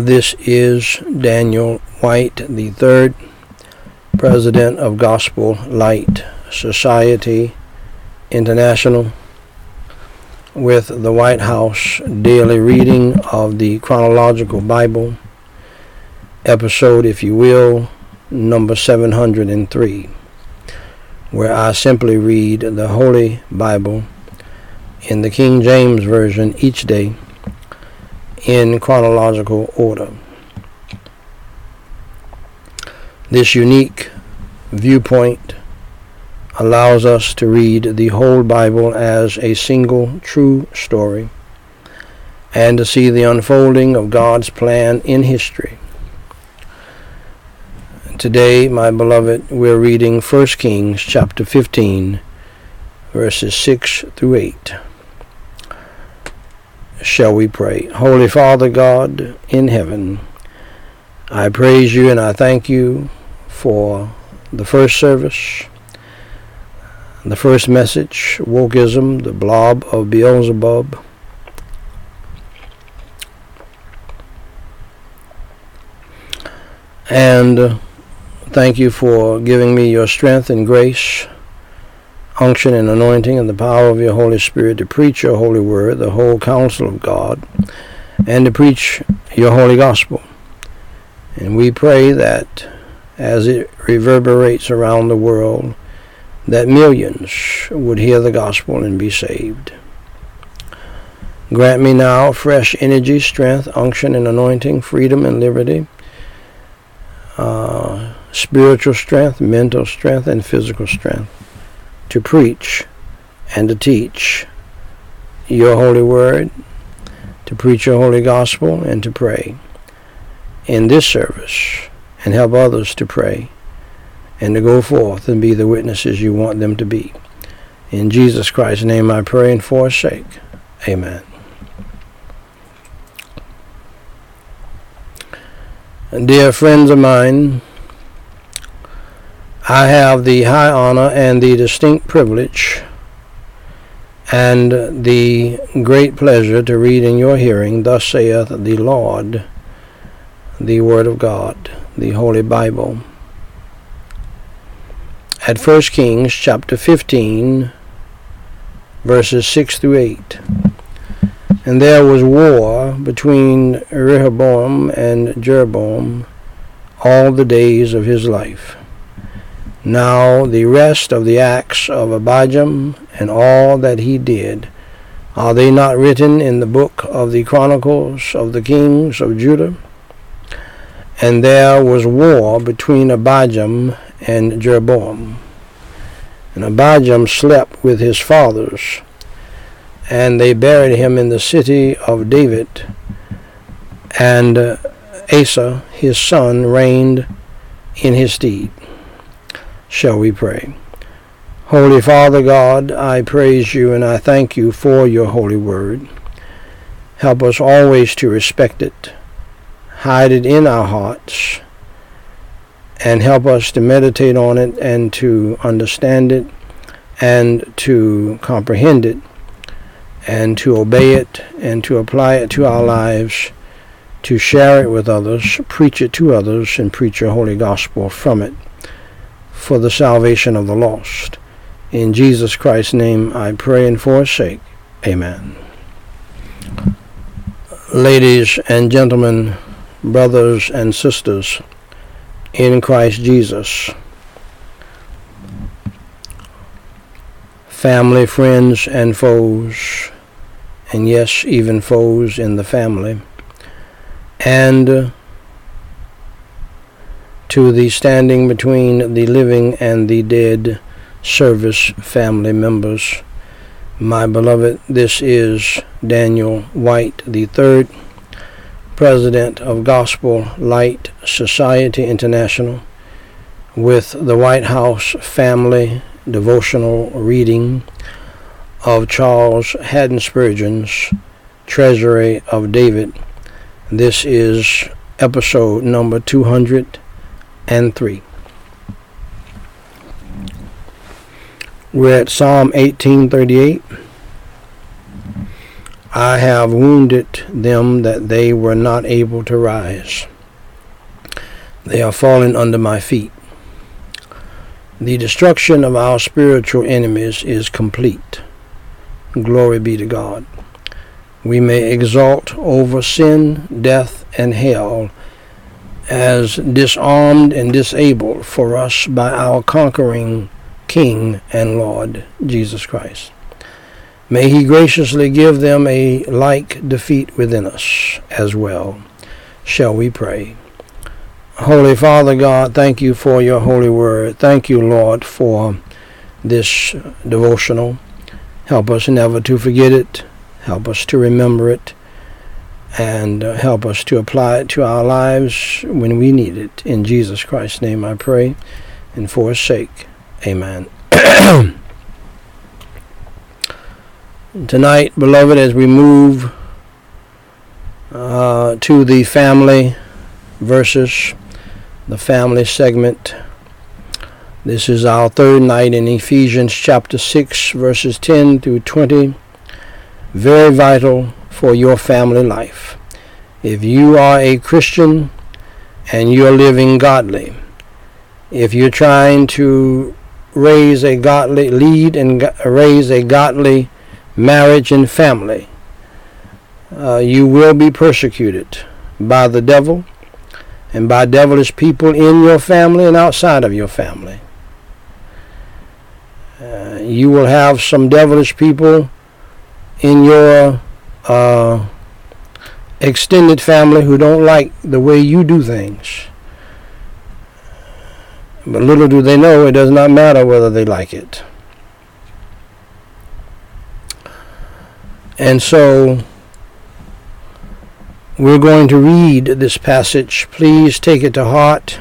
This is Daniel White III, President of Gospel Light Society International, with the White House daily reading of the Chronological Bible, episode, if you will, number 703, where I simply read the Holy Bible in the King James Version each day in chronological order. This unique viewpoint allows us to read the whole Bible as a single true story and to see the unfolding of God's plan in history. Today, my beloved, we're reading 1 Kings chapter 15, verses 6 through 8 shall we pray. Holy Father God in heaven, I praise you and I thank you for the first service, the first message, wokeism, the blob of Beelzebub. And thank you for giving me your strength and grace unction and anointing and the power of your Holy Spirit to preach your holy word, the whole counsel of God, and to preach your holy gospel. And we pray that as it reverberates around the world, that millions would hear the gospel and be saved. Grant me now fresh energy, strength, unction, and anointing, freedom and liberty, uh, spiritual strength, mental strength, and physical strength to preach and to teach your holy word, to preach your holy gospel, and to pray in this service and help others to pray and to go forth and be the witnesses you want them to be. In Jesus Christ's name I pray and forsake. Amen. Dear friends of mine, I have the high honor and the distinct privilege and the great pleasure to read in your hearing, Thus saith the Lord, the Word of God, the Holy Bible. At 1 Kings chapter 15, verses 6 through 8. And there was war between Rehoboam and Jeroboam all the days of his life. Now the rest of the acts of Abijam and all that he did, are they not written in the book of the Chronicles of the Kings of Judah? And there was war between Abijam and Jeroboam. And Abijam slept with his fathers, and they buried him in the city of David. And Asa, his son, reigned in his stead. Shall we pray? Holy Father God, I praise you and I thank you for your holy word. Help us always to respect it, hide it in our hearts, and help us to meditate on it and to understand it and to comprehend it and to obey it and to apply it to our lives, to share it with others, preach it to others, and preach your holy gospel from it for the salvation of the lost. In Jesus Christ's name I pray and forsake. Amen. Ladies and gentlemen, brothers and sisters in Christ Jesus, family, friends, and foes, and yes, even foes in the family, and to the standing between the living and the dead service family members. My beloved, this is Daniel White III, President of Gospel Light Society International, with the White House Family Devotional Reading of Charles Haddon Spurgeon's Treasury of David. This is episode number 200 and 3. We're at Psalm 1838. I have wounded them that they were not able to rise. They are fallen under my feet. The destruction of our spiritual enemies is complete. Glory be to God. We may exalt over sin, death, and hell as disarmed and disabled for us by our conquering King and Lord Jesus Christ. May He graciously give them a like defeat within us as well. Shall we pray? Holy Father God, thank you for your holy word. Thank you, Lord, for this devotional. Help us never to forget it. Help us to remember it and uh, help us to apply it to our lives when we need it. In Jesus Christ's name I pray, and for his sake, amen. Tonight, beloved, as we move uh, to the family verses, the family segment, this is our third night in Ephesians chapter 6, verses 10 through 20. Very vital for your family life. If you are a Christian and you're living godly, if you're trying to raise a godly, lead and raise a godly marriage and family, uh, you will be persecuted by the devil and by devilish people in your family and outside of your family. Uh, you will have some devilish people in your uh, extended family who don't like the way you do things. But little do they know it does not matter whether they like it. And so we're going to read this passage. Please take it to heart.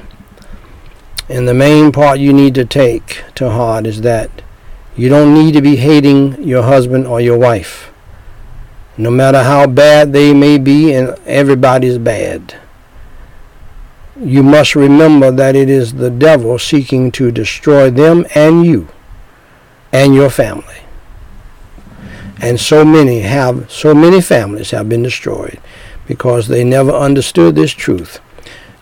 And the main part you need to take to heart is that you don't need to be hating your husband or your wife no matter how bad they may be, and everybody's bad. You must remember that it is the devil seeking to destroy them and you and your family. And so many have, so many families have been destroyed because they never understood this truth.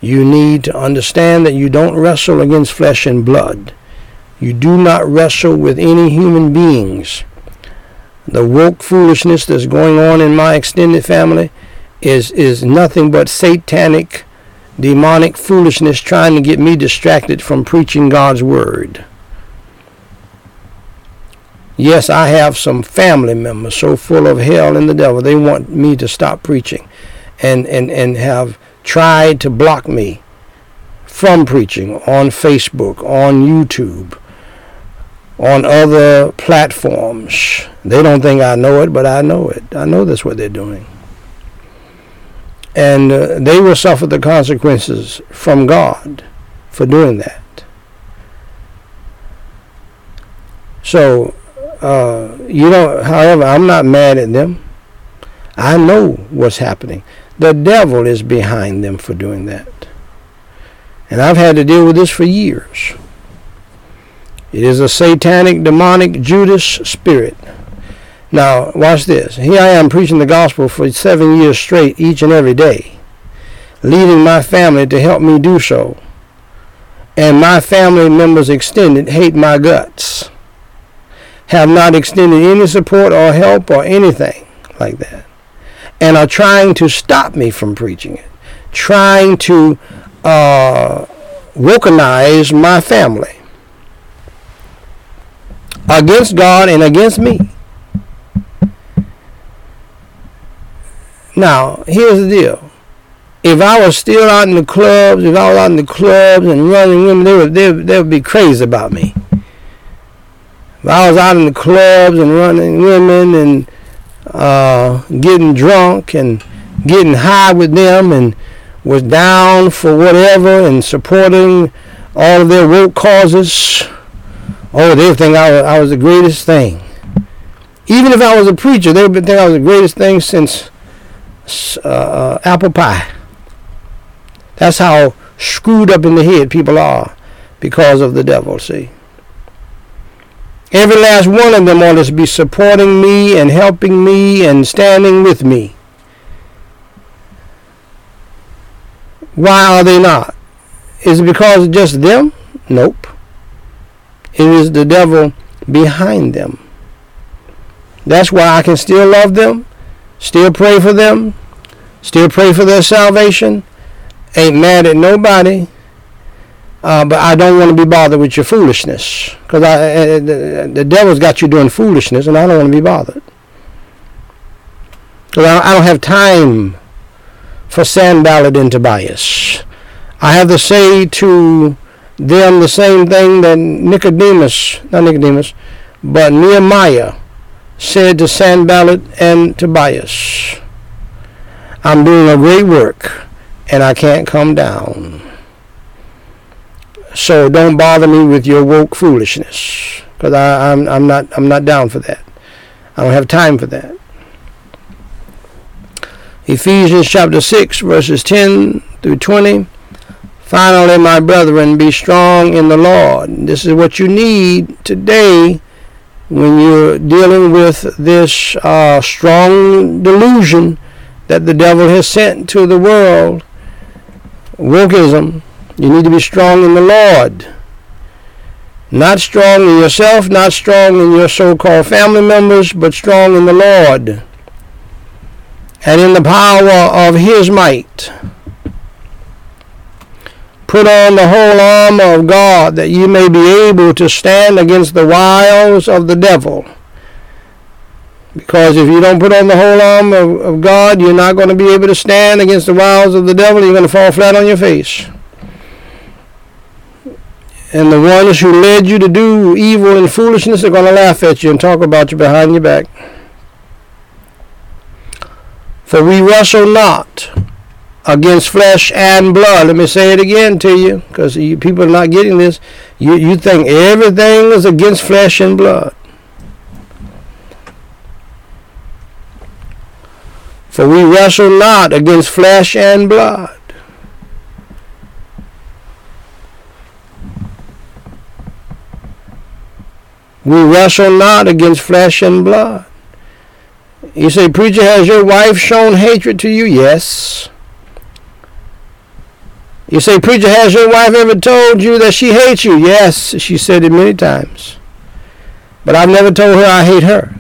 You need to understand that you don't wrestle against flesh and blood. You do not wrestle with any human beings the woke foolishness that's going on in my extended family is is nothing but satanic demonic foolishness trying to get me distracted from preaching God's word. Yes, I have some family members so full of hell and the devil they want me to stop preaching and and and have tried to block me from preaching on Facebook, on YouTube on other platforms. They don't think I know it, but I know it. I know that's what they're doing. And uh, they will suffer the consequences from God for doing that. So, uh, you know, however, I'm not mad at them. I know what's happening. The devil is behind them for doing that. And I've had to deal with this for years. It is a satanic, demonic Judas spirit. Now, watch this. Here I am preaching the gospel for seven years straight, each and every day, leading my family to help me do so. And my family members extended hate my guts, have not extended any support or help or anything like that, and are trying to stop me from preaching it, trying to uh, wokenize my family against God and against me. Now, here's the deal. If I was still out in the clubs, if I was out in the clubs and running women, they would, they, they would be crazy about me. If I was out in the clubs and running women and uh, getting drunk and getting high with them and was down for whatever and supporting all of their woke causes, Oh, they think I was, I was the greatest thing. Even if I was a preacher, they would think I was the greatest thing since uh, uh, apple pie. That's how screwed up in the head people are because of the devil, see. Every last one of them ought to be supporting me and helping me and standing with me. Why are they not? Is it because of just them? Nope. It is the devil behind them. That's why I can still love them, still pray for them, still pray for their salvation. Ain't mad at nobody. Uh, but I don't want to be bothered with your foolishness. Because uh, the, the devil's got you doing foolishness, and I don't want to be bothered. Because I, I don't have time for Sanballat and Tobias. I have to say to them the same thing that Nicodemus, not Nicodemus, but Nehemiah said to Sanballat and Tobias, I'm doing a great work and I can't come down. So don't bother me with your woke foolishness because I'm, I'm, not, I'm not down for that. I don't have time for that. Ephesians chapter 6, verses 10 through 20. Finally, my brethren, be strong in the Lord. This is what you need today when you're dealing with this uh, strong delusion that the devil has sent to the world. Wokeism. You need to be strong in the Lord. Not strong in yourself, not strong in your so called family members, but strong in the Lord and in the power of his might. Put on the whole armor of God that you may be able to stand against the wiles of the devil. Because if you don't put on the whole armor of, of God, you're not going to be able to stand against the wiles of the devil. You're going to fall flat on your face. And the ones who led you to do evil and foolishness are going to laugh at you and talk about you behind your back. For we wrestle not against flesh and blood. Let me say it again to you, because people are not getting this. You, you think everything is against flesh and blood. For we wrestle not against flesh and blood. We wrestle not against flesh and blood. You say, Preacher, has your wife shown hatred to you? Yes. You say, Preacher, has your wife ever told you that she hates you? Yes, she said it many times. But I've never told her I hate her.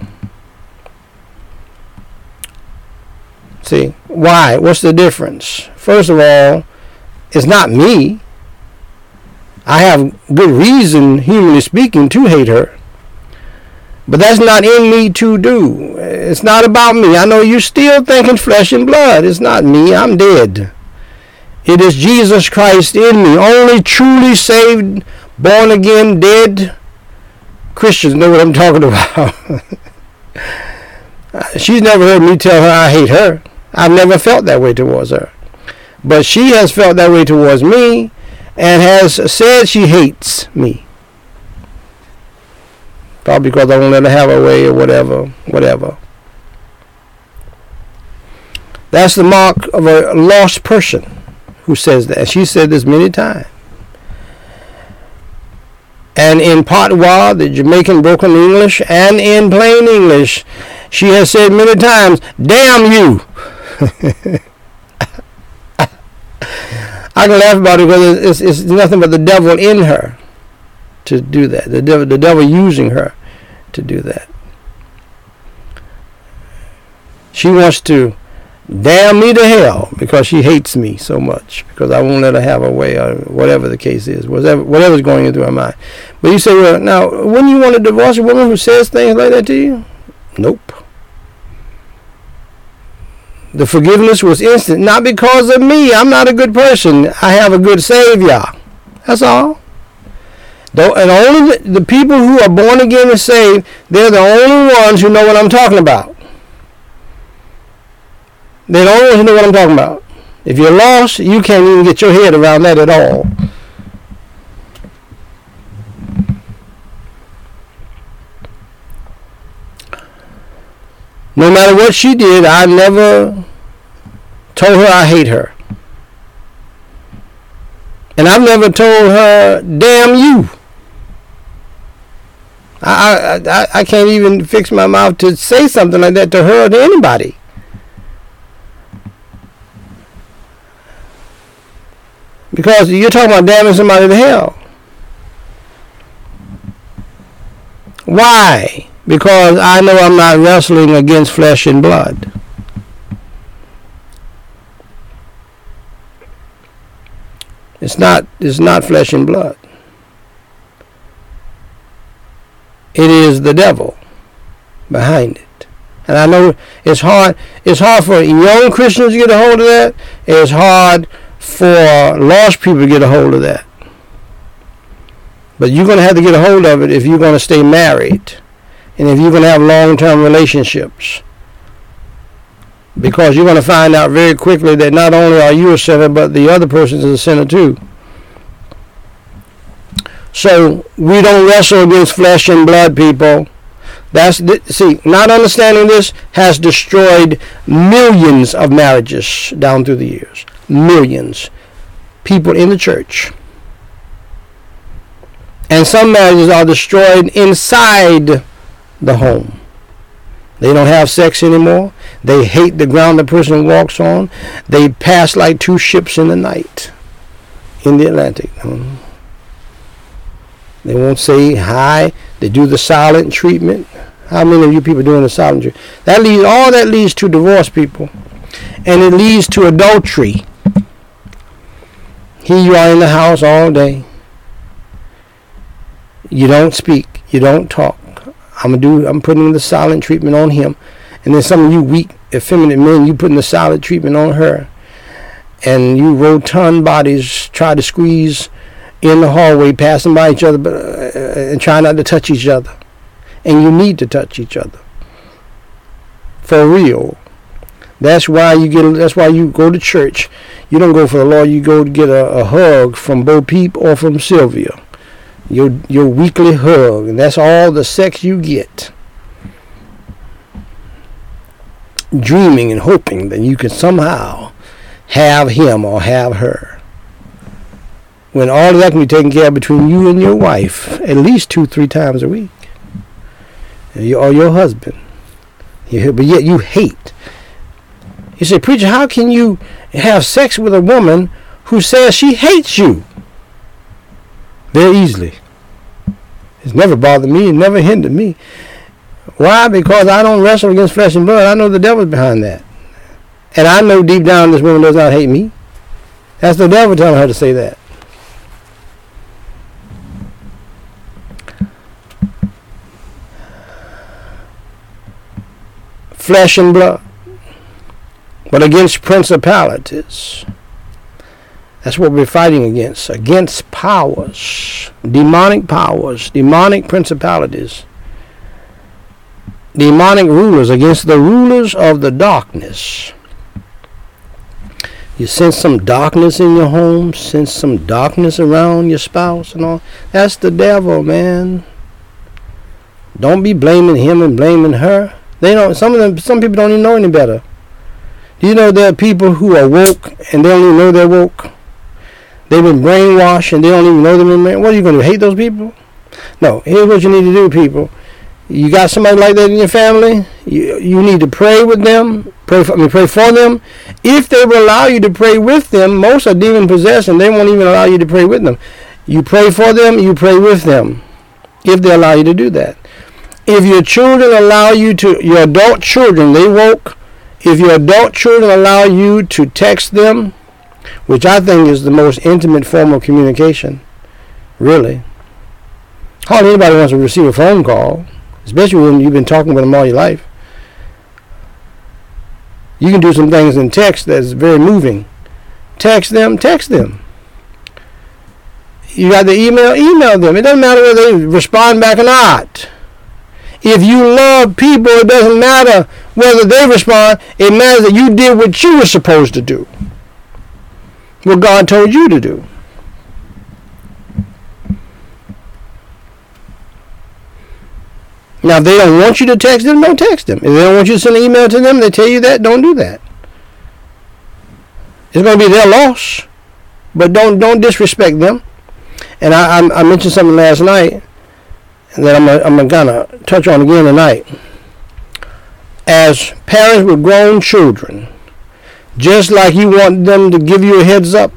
See, why? What's the difference? First of all, it's not me. I have good reason, humanly speaking, to hate her. But that's not in me to do. It's not about me. I know you're still thinking flesh and blood. It's not me. I'm dead. It is Jesus Christ in me. Only truly saved, born again, dead Christians know what I'm talking about. She's never heard me tell her I hate her. I've never felt that way towards her. But she has felt that way towards me and has said she hates me. Probably because I won't let her have her way or whatever, whatever. That's the mark of a lost person who says that. She said this many times. And in patois, the Jamaican broken English, and in plain English, she has said many times, damn you. I can laugh about it because it's, it's nothing but the devil in her to do that. The devil, the devil using her to do that. She wants to damn me to hell because she hates me so much because I won't let her have her way or whatever the case is, whatever whatever's going into her mind. But you say, well, now, wouldn't you want to divorce a woman who says things like that to you? Nope. The forgiveness was instant, not because of me. I'm not a good person. I have a good Savior. That's all. And only the, the people who are born again and saved, they're the only ones who know what I'm talking about. They're the only ones who know what I'm talking about. If you're lost, you can't even get your head around that at all. No matter what she did, I never told her I hate her. And I've never told her, damn you. I, I, I can't even fix my mouth to say something like that to her or to anybody. Because you're talking about damning somebody to hell. Why? Because I know I'm not wrestling against flesh and blood. It's not it's not flesh and blood. It is the devil behind it. And I know it's hard it's hard for young Christians to get a hold of that. It's hard for lost people to get a hold of that. But you're going to have to get a hold of it if you're going to stay married and if you're going to have long-term relationships. Because you're going to find out very quickly that not only are you a sinner, but the other person is a sinner too. So we don't wrestle against flesh and blood, people. That's see, not understanding this has destroyed millions of marriages down through the years. Millions. People in the church. And some marriages are destroyed inside the home. They don't have sex anymore. They hate the ground the person walks on. They pass like two ships in the night in the Atlantic. Mm. They won't say hi. They do the silent treatment. How many of you people doing the silent treatment? That leads all that leads to divorce, people, and it leads to adultery. Here you are in the house all day. You don't speak. You don't talk. I'm gonna do. I'm putting the silent treatment on him, and then some of you weak, effeminate men, you putting the silent treatment on her, and you rotund bodies try to squeeze in the hallway, passing by each other, but uh, and try not to touch each other, and you need to touch each other. For real. That's why you get. That's why you go to church. You don't go for the law. You go to get a, a hug from Bo Peep or from Sylvia your your weekly hug, and that's all the sex you get. Dreaming and hoping that you can somehow have him or have her. When all of that can be taken care of between you and your wife at least two, three times a week. Or your husband. But yet you hate. You said, Preacher, how can you have sex with a woman who says she hates you? very easily. It's never bothered me. It never hindered me. Why? Because I don't wrestle against flesh and blood. I know the devil's behind that. And I know deep down this woman does not hate me. That's the devil telling her to say that. Flesh and blood. But against principalities that's what we're fighting against. Against powers, demonic powers, demonic principalities, demonic rulers, against the rulers of the darkness. You sense some darkness in your home, sense some darkness around your spouse and all. That's the devil, man. Don't be blaming him and blaming her. They don't some of them some people don't even know any better. Do you know there are people who are woke and they don't even know they're woke? They've been brainwashed and they don't even know them. Man. What are you going to hate those people? No. Here's what you need to do, people. You got somebody like that in your family. You you need to pray with them. Pray for I mean, pray for them. If they will allow you to pray with them, most are demon possessed and they won't even allow you to pray with them. You pray for them. You pray with them. If they allow you to do that. If your children allow you to, your adult children, they woke. If your adult children allow you to text them, which I think is the most intimate form of communication, really. Hardly anybody wants to receive a phone call, especially when you've been talking with them all your life. You can do some things in text that's very moving. Text them, text them. You got the email, email them. It doesn't matter whether they respond back or not. If you love people, it doesn't matter whether they respond. It matters that you did what you were supposed to do what God told you to do. Now, if they don't want you to text them, don't text them. If they don't want you to send an email to them, they tell you that, don't do that. It's going to be their loss, but don't don't disrespect them. And I, I, I mentioned something last night. that I'm, I'm going to touch on again tonight. As parents with grown children, just like you want them to give you a heads up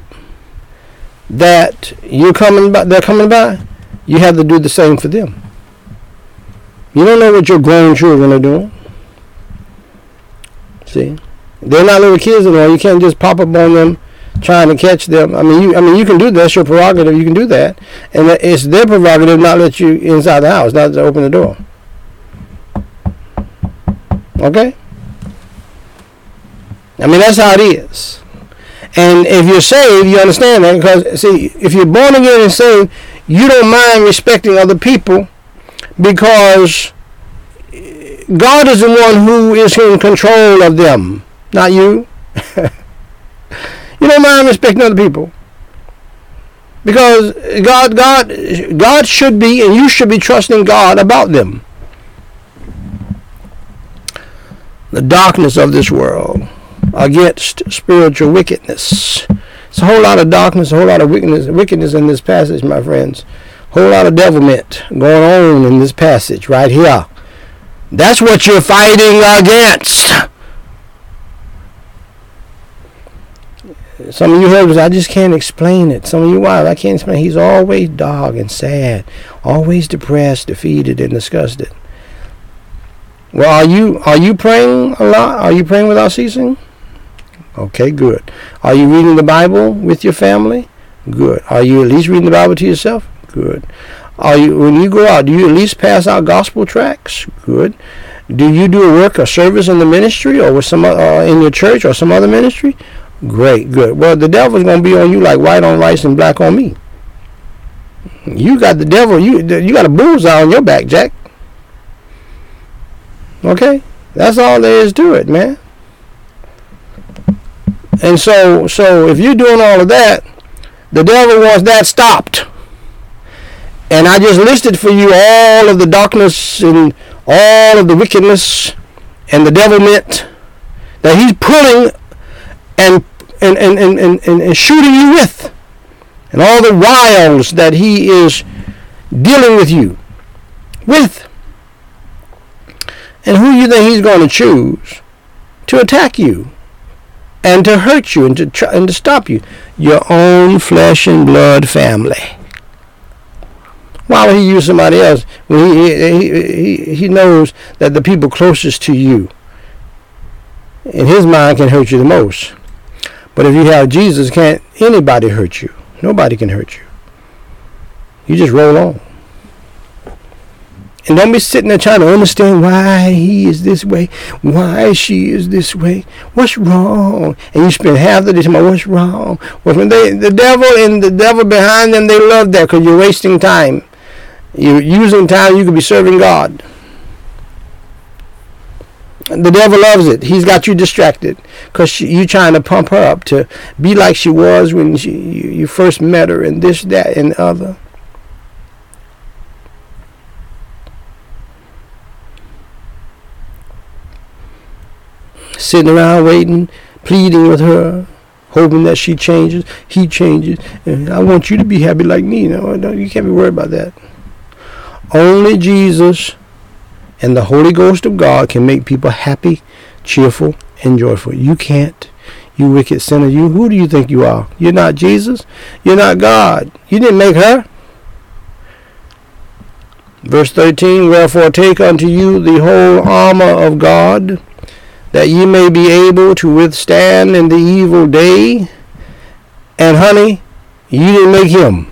that you're coming by, they're coming by, you have to do the same for them. You don't know what your grown children are doing. See, they're not little kids anymore. You can't just pop up on them trying to catch them. I mean, you. I mean, you can do that. That's your prerogative. You can do that, and it's their prerogative not let you inside the house, not to open the door. Okay. I mean, that's how it is. And if you're saved, you understand that because see, if you're born again and saved, you don't mind respecting other people because God is the one who is in control of them, not you. you don't mind respecting other people. Because God God God should be and you should be trusting God about them. The darkness of this world against spiritual wickedness. It's a whole lot of darkness, a whole lot of wickedness wickedness in this passage, my friends. A whole lot of devilment going on in this passage right here. That's what you're fighting against. Some of you husbands, I just can't explain it. Some of you wives, I can't explain. He's always dog and sad, always depressed, defeated, and disgusted. Well, are you are you praying a lot? Are you praying without ceasing? Okay, good. Are you reading the Bible with your family? Good. Are you at least reading the Bible to yourself? Good. Are you when you go out? Do you at least pass out gospel tracts? Good. Do you do a work or service in the ministry or with some uh, in your church or some other ministry? Great, good. Well, the devil's gonna be on you like white on rice and black on me. You got the devil. You you got a bullseye on your back, Jack. Okay, that's all there is to it, man. And so, so if you're doing all of that, the devil wants that stopped. And I just listed for you all of the darkness and all of the wickedness and the devilment that he's pulling and and, and, and, and, and shooting you with. And all the wiles that he is dealing with you with. And who do you think he's going to choose to attack you and to hurt you and to try, and to stop you? Your own flesh and blood family. Why would he use somebody else when he, he, he, he knows that the people closest to you in his mind can hurt you the most? But if you have Jesus, can't anybody hurt you. Nobody can hurt you. You just roll on. And don't be sitting there trying to understand why he is this way, why she is this way, what's wrong. And you spend half the day talking about what's wrong. Well, when they, the devil and the devil behind them, they love that because you're wasting time. You're using time you could be serving God. The devil loves it. He's got you distracted because you're trying to pump her up to be like she was when she, you, you first met her and this, that, and the other. Sitting around waiting, pleading with her, hoping that she changes, he changes. And I want you to be happy like me. No, no, you can't be worried about that. Only Jesus and the Holy Ghost of God can make people happy, cheerful, and joyful. You can't. You wicked sinner. You who do you think you are? You're not Jesus. You're not God. You didn't make her. Verse 13, Wherefore take unto you the whole armor of God, that ye may be able to withstand in the evil day. And honey, you didn't make him.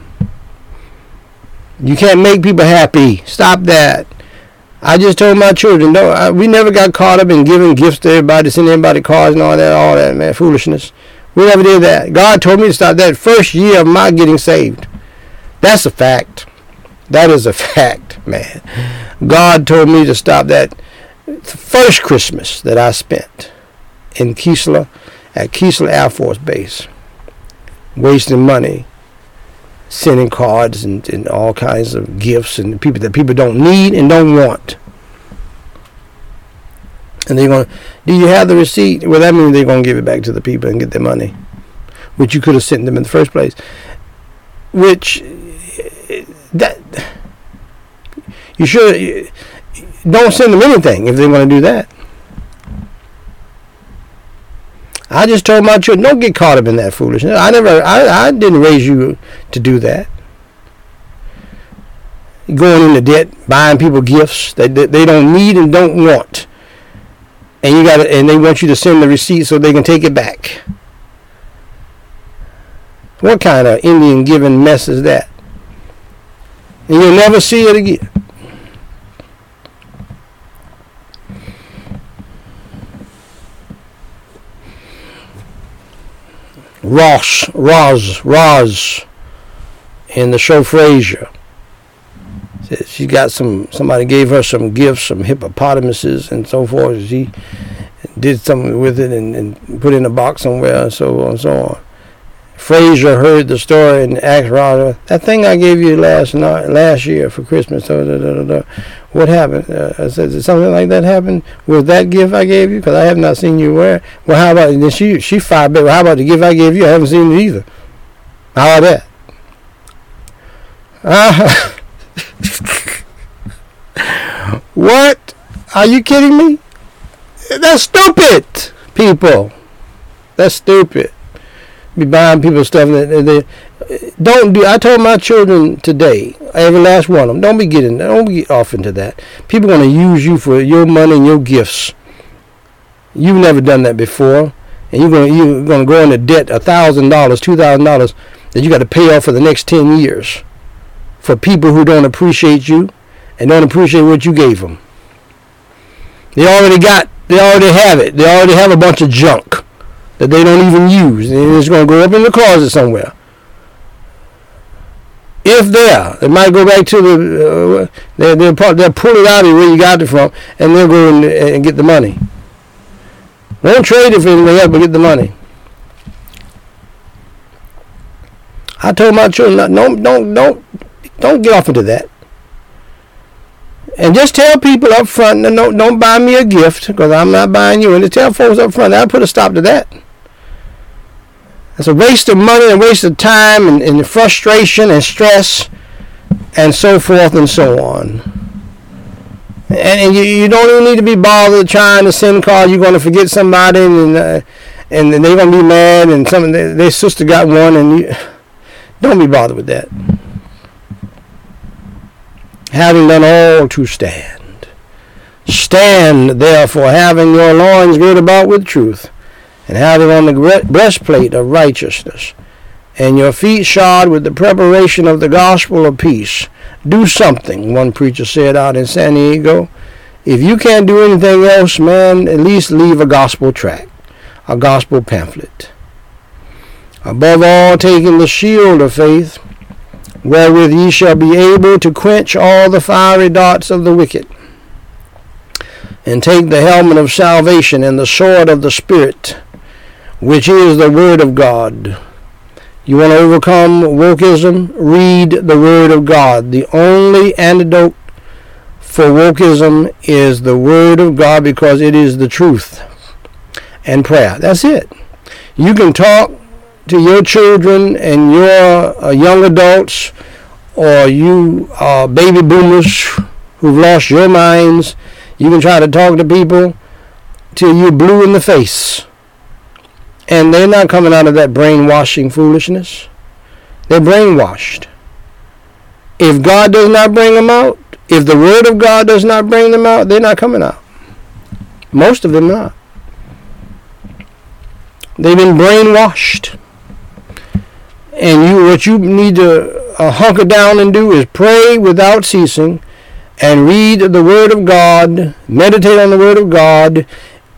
You can't make people happy. Stop that. I just told my children, no, I, we never got caught up in giving gifts to everybody, sending everybody cards and all that, all that, man, foolishness. We never did that. God told me to stop that first year of my getting saved. That's a fact. That is a fact, man. God told me to stop that first Christmas that I spent in Keesler, at Keesler Air Force Base, wasting money sending cards and, and all kinds of gifts and people that people don't need and don't want. And they're going, do you have the receipt? Well, that means they're going to give it back to the people and get their money, which you could have sent them in the first place. Which eh, that You should don't send them anything if they want to do that. I just told my children, don't get caught up in that foolishness. I never, I, I didn't raise you to do that. Going into debt, buying people gifts that they don't need and don't want, and you got, and they want you to send the receipt so they can take it back. What kind of Indian giving mess is that? And you'll never see it again. Ross, Roz, Roz, in the show Frasier. She got some. Somebody gave her some gifts, some hippopotamuses and so forth. She did something with it and, and put it in a box somewhere and so on and so on. Frasier heard the story and asked Roger, "That thing I gave you last night, last year for Christmas, da, da, da, da, what happened?" Uh, I said, "Did something like that happen with that gift I gave you? Because I have not seen you wear. It. Well, how about?" Then she she fired back. Well, how about the gift I gave you? I haven't seen it either. How about that? Uh, what? Are you kidding me? That's stupid, people. That's stupid be buying people stuff that they, don't do. I told my children today, every last one of them, don't be getting, don't get off into that. People going to use you for your money and your gifts. You've never done that before, and you're going you're going to go into debt a thousand dollars, two thousand dollars that you got to pay off for the next ten years for people who don't appreciate you and don't appreciate what you gave them. They already got, they already have it. They already have a bunch of junk that they don't even use. And it's going to go up in the closet somewhere. If there, they might go back to the, uh, they, they'll, they'll pull it out of where you got it from, and they'll go and, and get the money. Don't trade it for anything else, but get the money. I told my children, don't, don't, don't, don't get off into that. And just tell people up front, no, don't buy me a gift because I'm not buying you. And to tell folks up front, I'll put a stop to that. It's a waste of money and waste of time and, and frustration and stress and so forth and so on. And, and you, you don't even need to be bothered trying to send cards. You're going to forget somebody and uh, and they're going to be mad and some their, their sister got one and you don't be bothered with that. Having done all to stand. Stand therefore having your loins girt about with truth and having on the breastplate of righteousness, and your feet shod with the preparation of the gospel of peace. Do something, one preacher said out in San Diego. If you can't do anything else, man, at least leave a gospel tract, a gospel pamphlet. Above all, taking the shield of faith, wherewith ye shall be able to quench all the fiery darts of the wicked, and take the helmet of salvation and the sword of the Spirit, which is the Word of God. You want to overcome wokeism? Read the Word of God. The only antidote for wokeism is the Word of God because it is the truth and prayer. That's it. You can talk to your children and your uh, young adults or you uh, baby boomers who've lost your minds. You can try to talk to people till you're blue in the face. And they're not coming out of that brainwashing foolishness. They're brainwashed. If God does not bring them out, if the Word of God does not bring them out, they're not coming out. Most of them not. They've been brainwashed. And you, what you need to uh, hunker down and do is pray without ceasing and read the Word of God, meditate on the Word of God,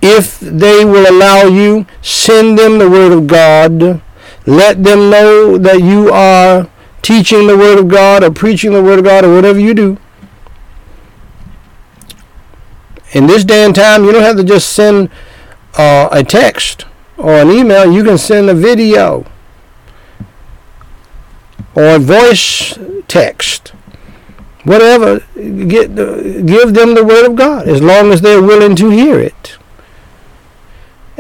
if they will allow you, send them the Word of God. Let them know that you are teaching the Word of God or preaching the Word of God or whatever you do. In this day and time, you don't have to just send uh, a text or an email. You can send a video or a voice text. Whatever. Get, give them the Word of God as long as they're willing to hear it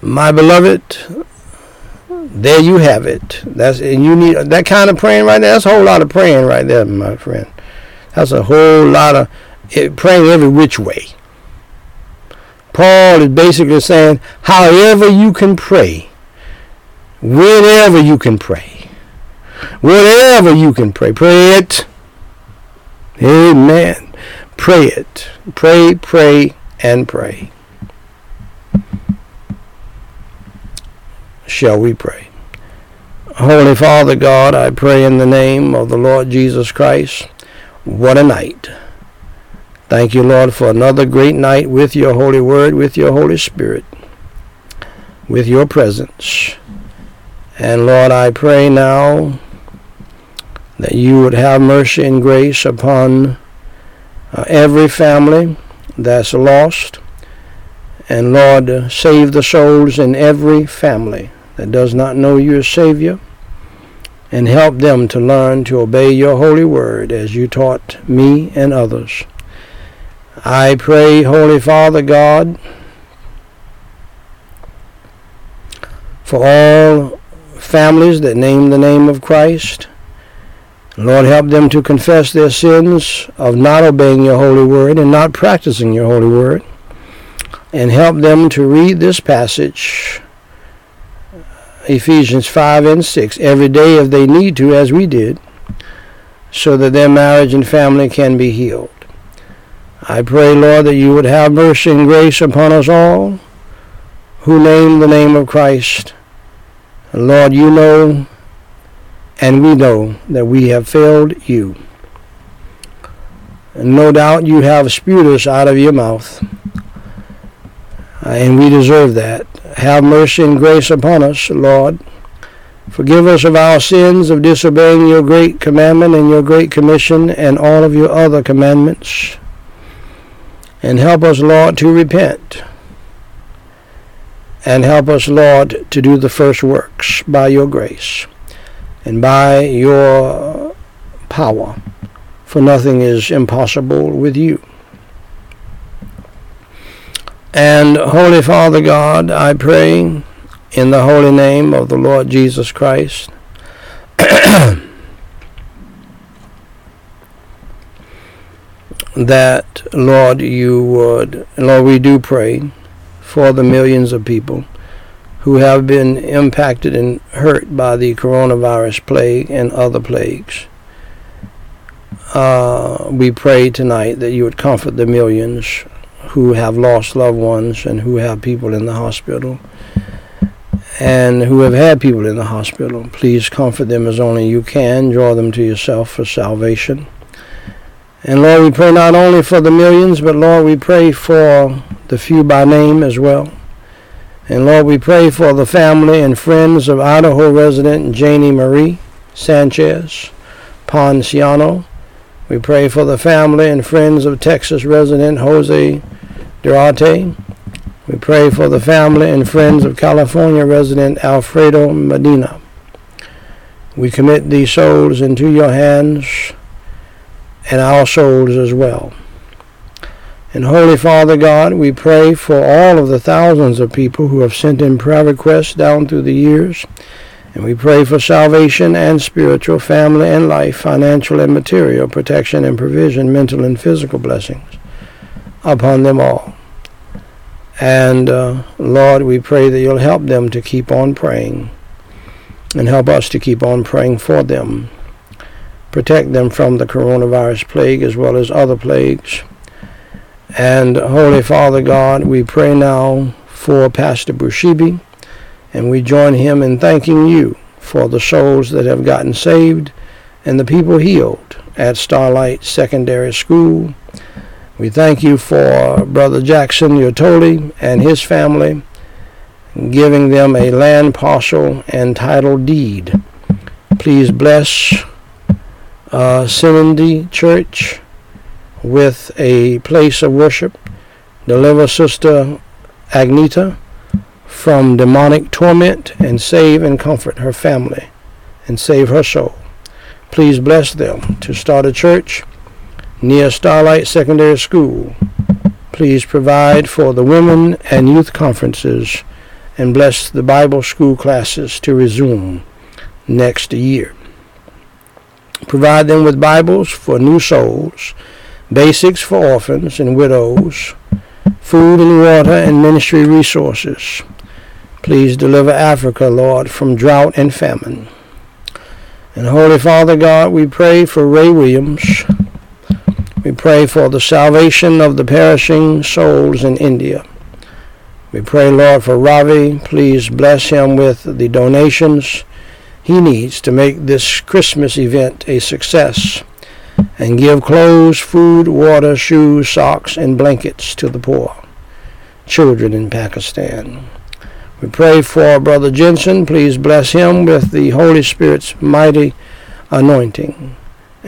My beloved, there you have it. That's and you need that kind of praying right there. That's a whole lot of praying right there, my friend. That's a whole lot of it, praying every which way. Paul is basically saying, however you can pray, whenever you can pray, whatever you can pray, pray it. Amen. Pray it. Pray, pray, and pray. Shall we pray? Holy Father God, I pray in the name of the Lord Jesus Christ. What a night. Thank you, Lord, for another great night with your Holy Word, with your Holy Spirit, with your presence. And Lord, I pray now that you would have mercy and grace upon uh, every family that's lost. And Lord, save the souls in every family that does not know you as Savior, and help them to learn to obey your holy word as you taught me and others. I pray, Holy Father God, for all families that name the name of Christ. Lord, help them to confess their sins of not obeying your holy word and not practicing your holy word. And help them to read this passage Ephesians 5 and 6 every day if they need to, as we did, so that their marriage and family can be healed. I pray, Lord, that you would have mercy and grace upon us all who name the name of Christ. Lord, you know and we know that we have failed you. And no doubt you have spewed us out of your mouth. Uh, and we deserve that. Have mercy and grace upon us, Lord. Forgive us of our sins of disobeying your great commandment and your great commission and all of your other commandments. And help us, Lord, to repent. And help us, Lord, to do the first works by your grace and by your power. For nothing is impossible with you. And Holy Father God, I pray in the holy name of the Lord Jesus Christ. that, Lord, you would, Lord, we do pray for the millions of people who have been impacted and hurt by the coronavirus plague and other plagues. Uh, we pray tonight that you would comfort the millions who have lost loved ones and who have people in the hospital and who have had people in the hospital. Please comfort them as only you can. Draw them to yourself for salvation. And Lord, we pray not only for the millions, but Lord, we pray for the few by name as well. And Lord, we pray for the family and friends of Idaho resident Janie Marie Sanchez Ponciano. We pray for the family and friends of Texas resident Jose We pray for the family and friends of California resident Alfredo Medina. We commit these souls into your hands and our souls as well. And Holy Father God, we pray for all of the thousands of people who have sent in prayer requests down through the years. And we pray for salvation and spiritual, family and life, financial and material, protection and provision, mental and physical blessings upon them all. And uh, Lord, we pray that you'll help them to keep on praying and help us to keep on praying for them. Protect them from the coronavirus plague as well as other plagues. And Holy Father God, we pray now for Pastor Bushibi, and we join him in thanking you for the souls that have gotten saved and the people healed at Starlight Secondary School we thank you for Brother Jackson Yotoli and his family, giving them a land parcel and title deed. Please bless uh, Synody Church with a place of worship. Deliver Sister Agnita from demonic torment and save and comfort her family and save her soul. Please bless them to start a church near Starlight Secondary School. Please provide for the women and youth conferences and bless the Bible school classes to resume next year. Provide them with Bibles for new souls, basics for orphans and widows, food and water and ministry resources. Please deliver Africa, Lord, from drought and famine. And Holy Father God, we pray for Ray Williams. We pray for the salvation of the perishing souls in India. We pray, Lord, for Ravi. Please bless him with the donations he needs to make this Christmas event a success and give clothes, food, water, shoes, socks, and blankets to the poor children in Pakistan. We pray for Brother Jensen. Please bless him with the Holy Spirit's mighty anointing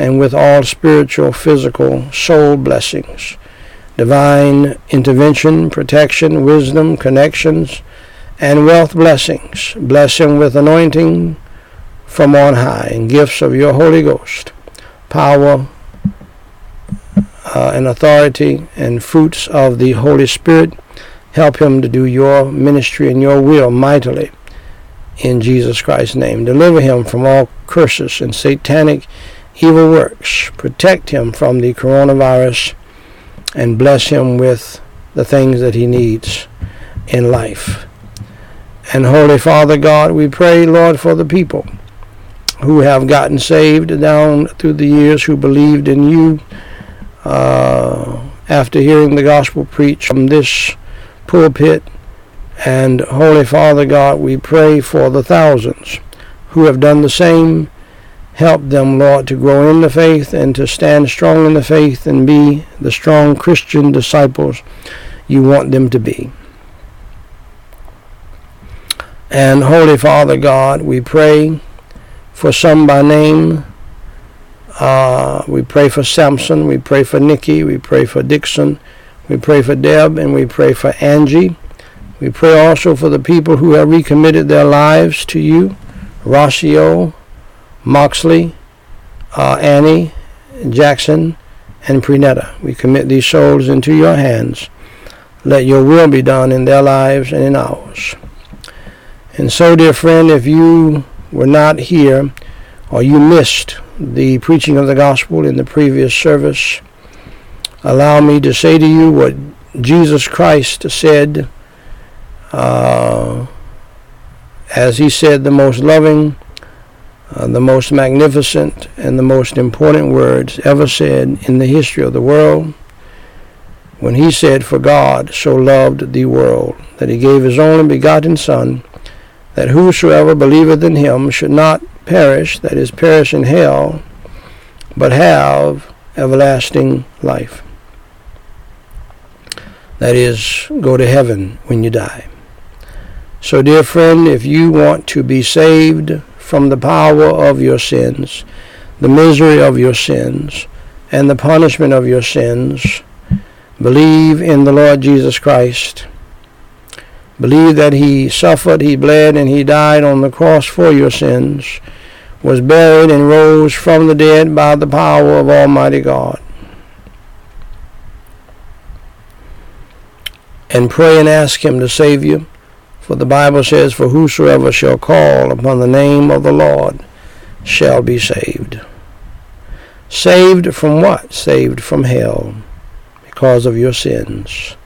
and with all spiritual, physical, soul blessings, divine intervention, protection, wisdom, connections, and wealth blessings. Bless him with anointing, from on high and gifts of your Holy Ghost, power uh, and authority and fruits of the Holy Spirit. Help him to do your ministry and your will mightily in Jesus Christ's name. Deliver him from all curses and satanic evil works. Protect him from the coronavirus and bless him with the things that he needs in life. And Holy Father God, we pray, Lord, for the people who have gotten saved down through the years, who believed in you uh, after hearing the gospel preached from this pulpit. And Holy Father God, we pray for the thousands who have done the same. Help them, Lord, to grow in the faith and to stand strong in the faith and be the strong Christian disciples you want them to be. And Holy Father God, we pray for some by name. Uh, we pray for Samson. We pray for Nikki. We pray for Dixon. We pray for Deb and we pray for Angie. We pray also for the people who have recommitted their lives to you. Rocio, Moxley, uh, Annie, Jackson, and Prenetta. We commit these souls into your hands. Let your will be done in their lives and in ours. And so, dear friend, if you were not here or you missed the preaching of the gospel in the previous service, allow me to say to you what Jesus Christ said, uh, as he said, the most loving, uh, the most magnificent, and the most important words ever said in the history of the world. When he said, For God so loved the world, that he gave his only begotten Son, that whosoever believeth in him should not perish, that is, perish in hell, but have everlasting life. That is, go to heaven when you die. So, dear friend, if you want to be saved from the power of your sins, the misery of your sins, and the punishment of your sins, believe in the Lord Jesus Christ Believe that he suffered, he bled, and he died on the cross for your sins, was buried, and rose from the dead by the power of Almighty God. And pray and ask him to save you. For the Bible says, For whosoever shall call upon the name of the Lord shall be saved. Saved from what? Saved from hell because of your sins.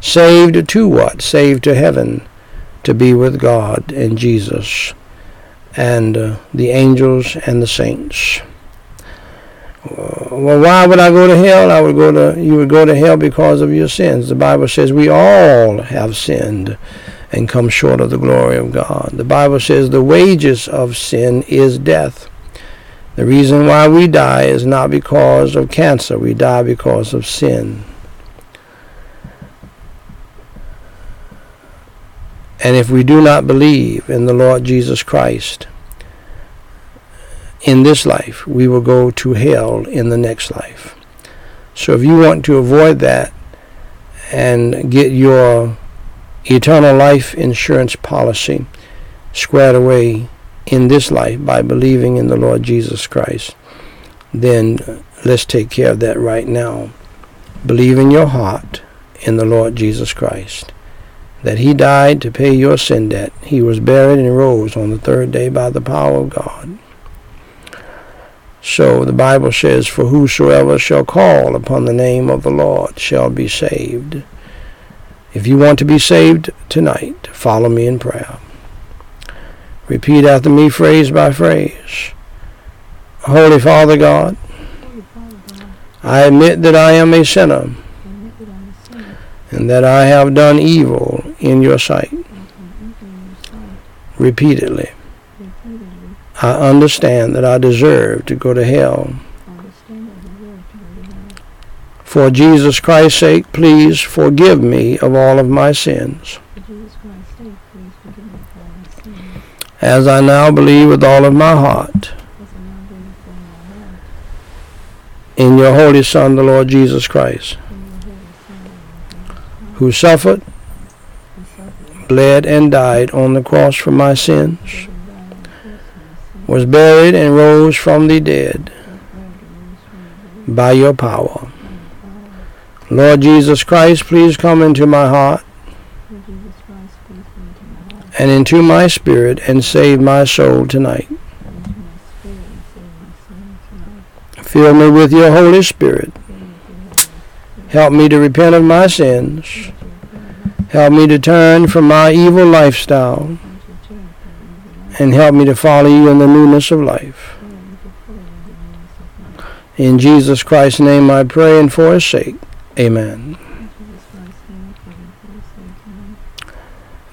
Saved to what? Saved to heaven, to be with God and Jesus and uh, the angels and the saints. Uh, well, why would I go to hell? I would go to you would go to hell because of your sins. The Bible says we all have sinned and come short of the glory of God. The Bible says the wages of sin is death. The reason why we die is not because of cancer. We die because of sin. And if we do not believe in the Lord Jesus Christ, in this life, we will go to hell in the next life. So if you want to avoid that and get your eternal life insurance policy squared away in this life by believing in the Lord Jesus Christ, then let's take care of that right now. Believe in your heart in the Lord Jesus Christ, that he died to pay your sin debt. He was buried and rose on the third day by the power of God. So the Bible says, For whosoever shall call upon the name of the Lord shall be saved. If you want to be saved tonight, follow me in prayer. Repeat after me phrase by phrase. Holy Father God, I admit that I am a sinner and that I have done evil in your sight repeatedly. I understand that I deserve to go to hell. For Jesus Christ's sake, please forgive me of all of my sins. As I now believe with all of my heart. In your Holy Son, the Lord Jesus Christ, who suffered, bled, and died on the cross for my sins was buried and rose from the dead. by your power. Lord Jesus Christ, please come into my heart and into my spirit and save my soul tonight. Fill me with your Holy Spirit. Help me to repent of my sins. Help me to turn from my evil lifestyle and help me to follow you in the newness of life. In Jesus Christ's name I pray and for his sake. Amen.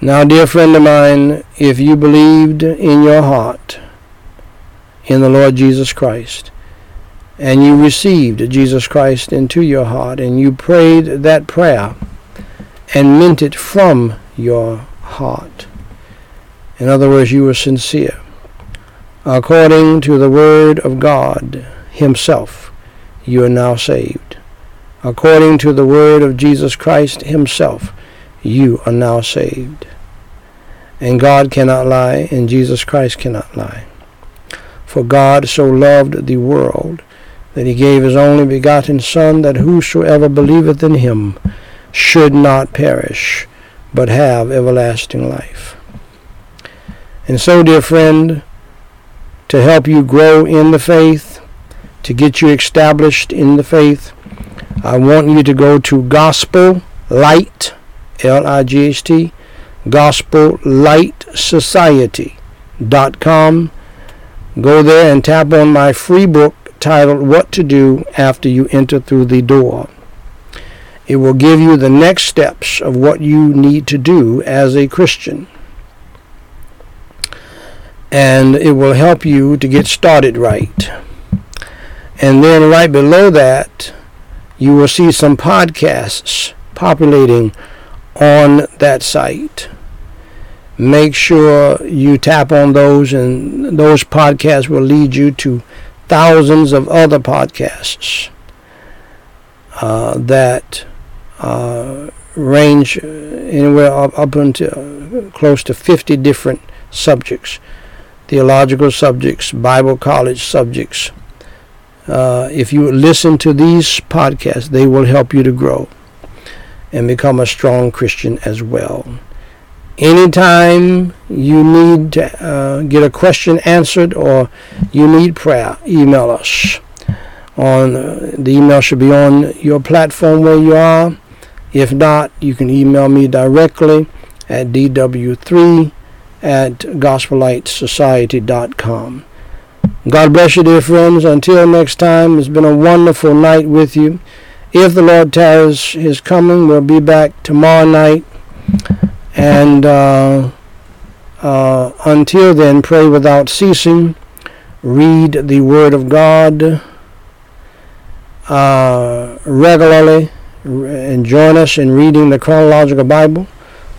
Now, dear friend of mine, if you believed in your heart in the Lord Jesus Christ, and you received Jesus Christ into your heart, and you prayed that prayer and meant it from your heart, in other words, you were sincere. According to the Word of God Himself, you are now saved. According to the Word of Jesus Christ Himself, you are now saved. And God cannot lie, and Jesus Christ cannot lie. For God so loved the world that he gave his only begotten Son, that whosoever believeth in him should not perish, but have everlasting life. And so, dear friend, to help you grow in the faith, to get you established in the faith, I want you to go to Gospel Light, L-I-G-H-T, Gospel Light Society.com. Go there and tap on my free book titled What to Do After You Enter Through the Door. It will give you the next steps of what you need to do as a Christian and it will help you to get started right. And then right below that, you will see some podcasts populating on that site. Make sure you tap on those, and those podcasts will lead you to thousands of other podcasts uh, that uh, range anywhere up, up close to 50 different subjects theological subjects, Bible college subjects. Uh, if you listen to these podcasts, they will help you to grow and become a strong Christian as well. Anytime you need to uh, get a question answered or you need prayer, email us. On uh, the email should be on your platform where you are. If not, you can email me directly at dw3 at gospellightsociety.com. God bless you, dear friends. Until next time, it's been a wonderful night with you. If the Lord tarries his coming, we'll be back tomorrow night. And uh, uh, until then, pray without ceasing. Read the Word of God uh, regularly and join us in reading the chronological Bible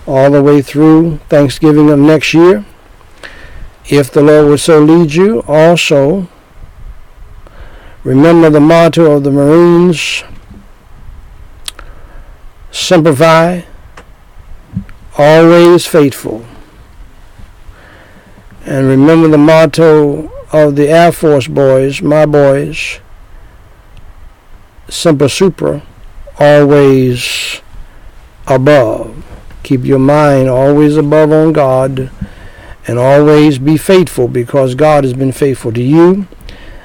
all the way through Thanksgiving of next year. If the Lord would so lead you, also Remember the motto of the Marines Semper Fi, always faithful. And remember the motto of the Air Force boys, my boys, Semper Supra, always above. Keep your mind always above on God and always be faithful because God has been faithful to you.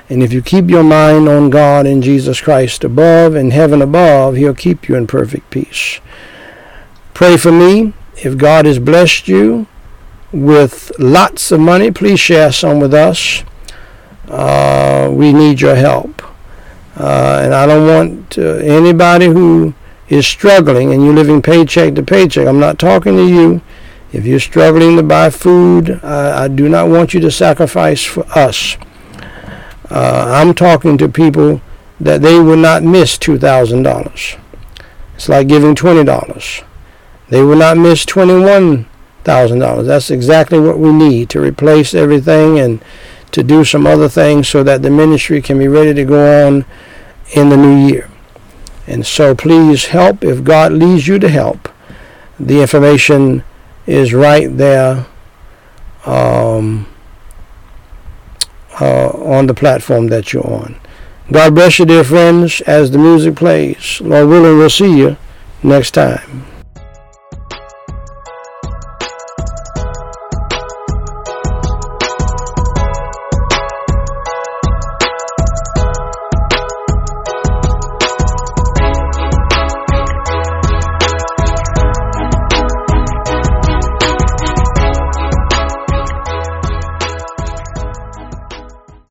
And if you keep your mind on God and Jesus Christ above and heaven above, He'll keep you in perfect peace. Pray for me. If God has blessed you with lots of money, please share some with us. Uh, we need your help. Uh, and I don't want uh, anybody who is struggling and you're living paycheck to paycheck. I'm not talking to you. If you're struggling to buy food, I, I do not want you to sacrifice for us. Uh, I'm talking to people that they will not miss $2,000. It's like giving $20. They will not miss $21,000. That's exactly what we need to replace everything and to do some other things so that the ministry can be ready to go on in the new year. And so please help if God leads you to help. The information is right there. Um, uh, on the platform that you're on. God bless you, dear friends, as the music plays. Lord willing, we'll see you next time.